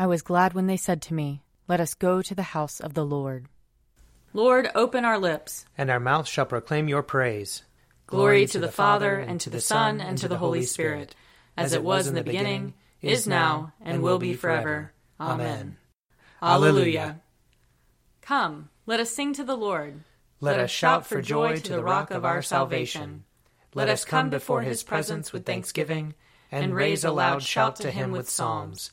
I was glad when they said to me, Let us go to the house of the Lord. Lord, open our lips, and our mouth shall proclaim your praise. Glory to the Father, and to the Son, and to the Holy Spirit, as it was in the beginning, is now, and will be forever. Amen. Alleluia. Come, let us sing to the Lord. Let us shout for joy to the rock of our salvation. Let us come before his presence with thanksgiving, and raise a loud shout to him with psalms.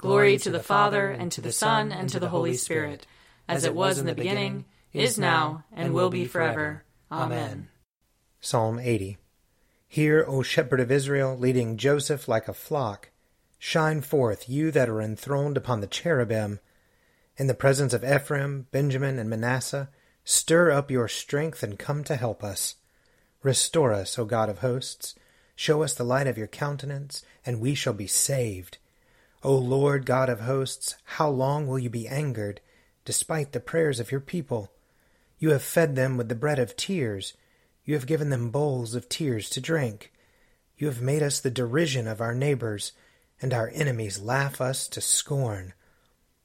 Glory to the Father, and to the Son, and to the Holy Spirit, as it was in the beginning, is now, and will be forever. Amen. Psalm 80 Hear, O shepherd of Israel, leading Joseph like a flock. Shine forth, you that are enthroned upon the cherubim. In the presence of Ephraim, Benjamin, and Manasseh, stir up your strength and come to help us. Restore us, O God of hosts. Show us the light of your countenance, and we shall be saved. O Lord God of hosts, how long will you be angered, despite the prayers of your people? You have fed them with the bread of tears. You have given them bowls of tears to drink. You have made us the derision of our neighbors, and our enemies laugh us to scorn.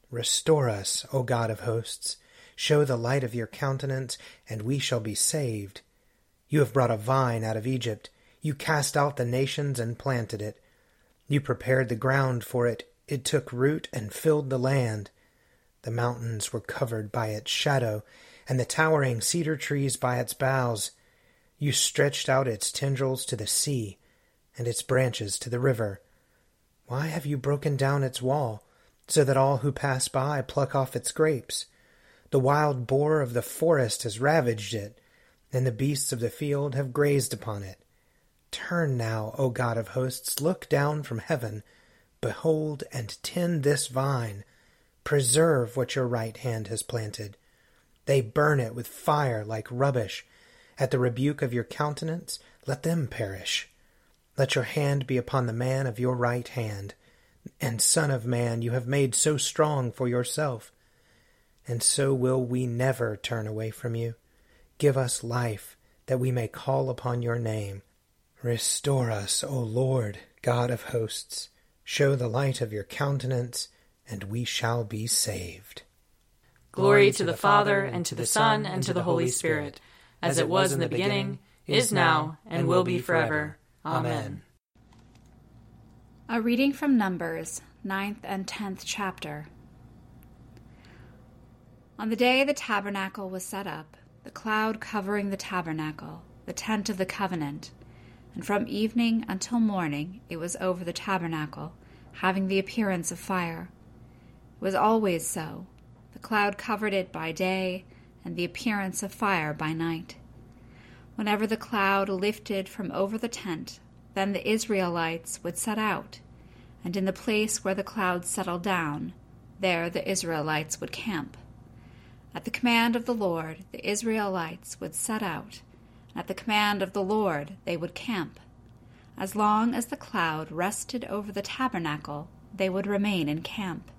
Restore us, O God of hosts. Show the light of your countenance, and we shall be saved. You have brought a vine out of Egypt you cast out the nations and planted it. You prepared the ground for it. It took root and filled the land. The mountains were covered by its shadow, and the towering cedar trees by its boughs. You stretched out its tendrils to the sea, and its branches to the river. Why have you broken down its wall, so that all who pass by pluck off its grapes? The wild boar of the forest has ravaged it, and the beasts of the field have grazed upon it. Turn now, O God of hosts, look down from heaven. Behold and tend this vine. Preserve what your right hand has planted. They burn it with fire like rubbish. At the rebuke of your countenance, let them perish. Let your hand be upon the man of your right hand. And, Son of Man, you have made so strong for yourself. And so will we never turn away from you. Give us life, that we may call upon your name. Restore us, O Lord, God of hosts. Show the light of your countenance, and we shall be saved. Glory to the Father, and to the Son, and to the Holy Spirit, as it was in the beginning, is now, and will be forever. Amen. A reading from Numbers, ninth and tenth chapter. On the day the tabernacle was set up, the cloud covering the tabernacle, the tent of the covenant, and from evening until morning it was over the tabernacle, having the appearance of fire. It was always so. The cloud covered it by day, and the appearance of fire by night. Whenever the cloud lifted from over the tent, then the Israelites would set out, and in the place where the cloud settled down, there the Israelites would camp. At the command of the Lord, the Israelites would set out at the command of the Lord they would camp. As long as the cloud rested over the tabernacle, they would remain in camp.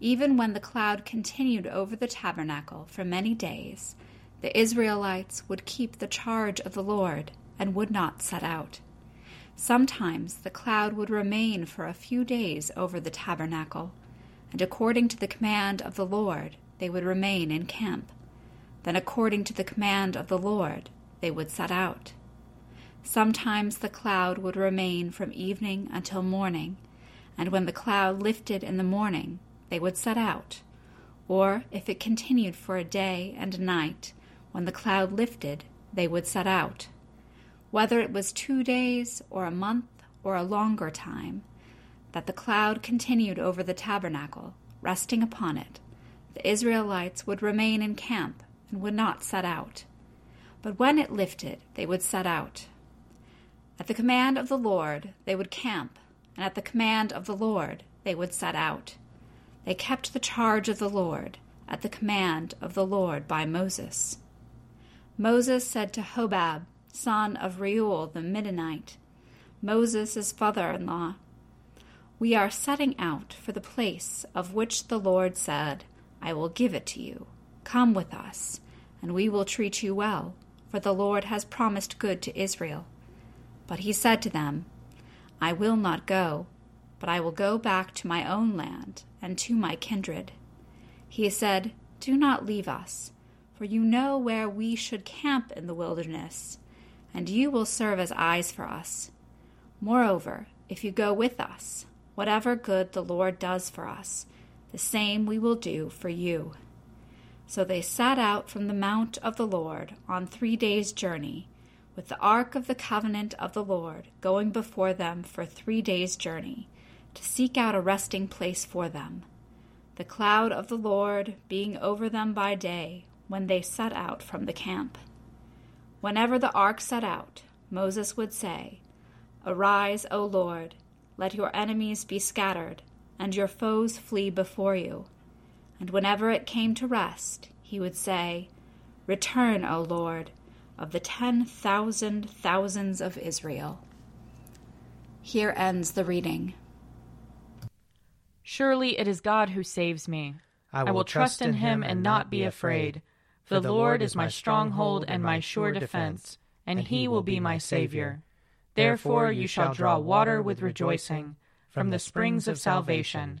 Even when the cloud continued over the tabernacle for many days, the Israelites would keep the charge of the Lord and would not set out. Sometimes the cloud would remain for a few days over the tabernacle, and according to the command of the Lord, they would remain in camp. Then, according to the command of the Lord, they would set out. Sometimes the cloud would remain from evening until morning, and when the cloud lifted in the morning, they would set out. Or if it continued for a day and a night, when the cloud lifted, they would set out. Whether it was two days, or a month, or a longer time, that the cloud continued over the tabernacle, resting upon it, the Israelites would remain in camp and would not set out. But when it lifted, they would set out. At the command of the Lord, they would camp, and at the command of the Lord, they would set out. they kept the charge of the Lord at the command of the Lord by Moses. Moses said to Hobab, son of Reuel the Midianite, Moses' father in law, We are setting out for the place of which the Lord said, I will give it to you. Come with us, and we will treat you well, for the Lord has promised good to Israel. But he said to them, I will not go, but I will go back to my own land and to my kindred. He said, Do not leave us, for you know where we should camp in the wilderness, and you will serve as eyes for us. Moreover, if you go with us, whatever good the Lord does for us, the same we will do for you. So they set out from the mount of the Lord on three days' journey, with the ark of the covenant of the Lord going before them for three days' journey, to seek out a resting place for them. The cloud of the Lord being over them by day, when they set out from the camp. Whenever the ark set out, Moses would say, Arise, O Lord, let your enemies be scattered, and your foes flee before you. And whenever it came to rest, he would say, Return, O Lord, of the ten thousand thousands of Israel. Here ends the reading. Surely it is God who saves me. I will, I will trust in him and not be afraid. For the Lord is my stronghold and my sure defense, and he will be my Savior. Therefore you shall draw water with rejoicing from the springs of salvation.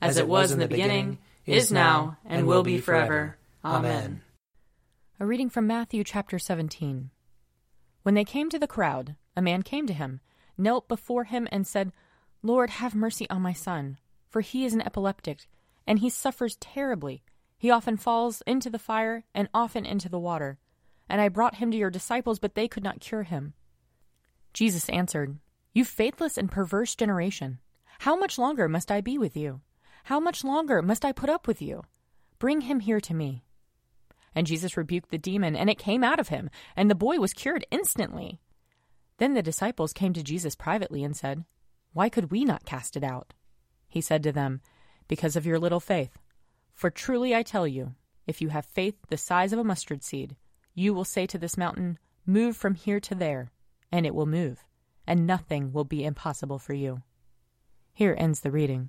as it was in the beginning, is now, and will be forever. Amen. A reading from Matthew chapter 17. When they came to the crowd, a man came to him, knelt before him, and said, Lord, have mercy on my son, for he is an epileptic, and he suffers terribly. He often falls into the fire and often into the water and I brought him to your disciples, but they could not cure him. Jesus answered, You faithless and perverse generation, how much longer must I be with you? How much longer must I put up with you? Bring him here to me. And Jesus rebuked the demon, and it came out of him, and the boy was cured instantly. Then the disciples came to Jesus privately and said, Why could we not cast it out? He said to them, Because of your little faith. For truly I tell you, if you have faith the size of a mustard seed, you will say to this mountain, Move from here to there, and it will move, and nothing will be impossible for you. Here ends the reading.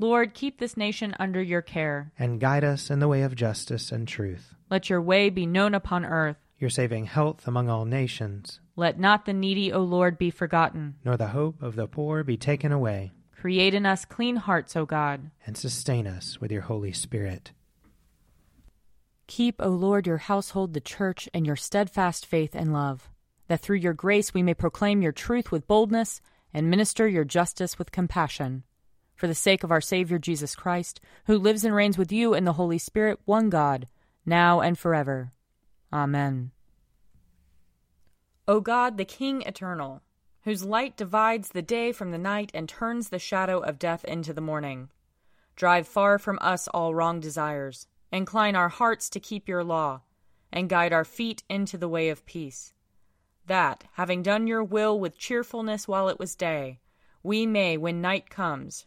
Lord, keep this nation under your care. And guide us in the way of justice and truth. Let your way be known upon earth. Your saving health among all nations. Let not the needy, O Lord, be forgotten. Nor the hope of the poor be taken away. Create in us clean hearts, O God. And sustain us with your Holy Spirit. Keep, O Lord, your household, the church, and your steadfast faith and love, that through your grace we may proclaim your truth with boldness and minister your justice with compassion. For the sake of our Savior Jesus Christ, who lives and reigns with you in the Holy Spirit, one God, now and forever. Amen. O God, the King eternal, whose light divides the day from the night and turns the shadow of death into the morning, drive far from us all wrong desires Incline our hearts to keep your law, and guide our feet into the way of peace. That, having done your will with cheerfulness while it was day, we may, when night comes,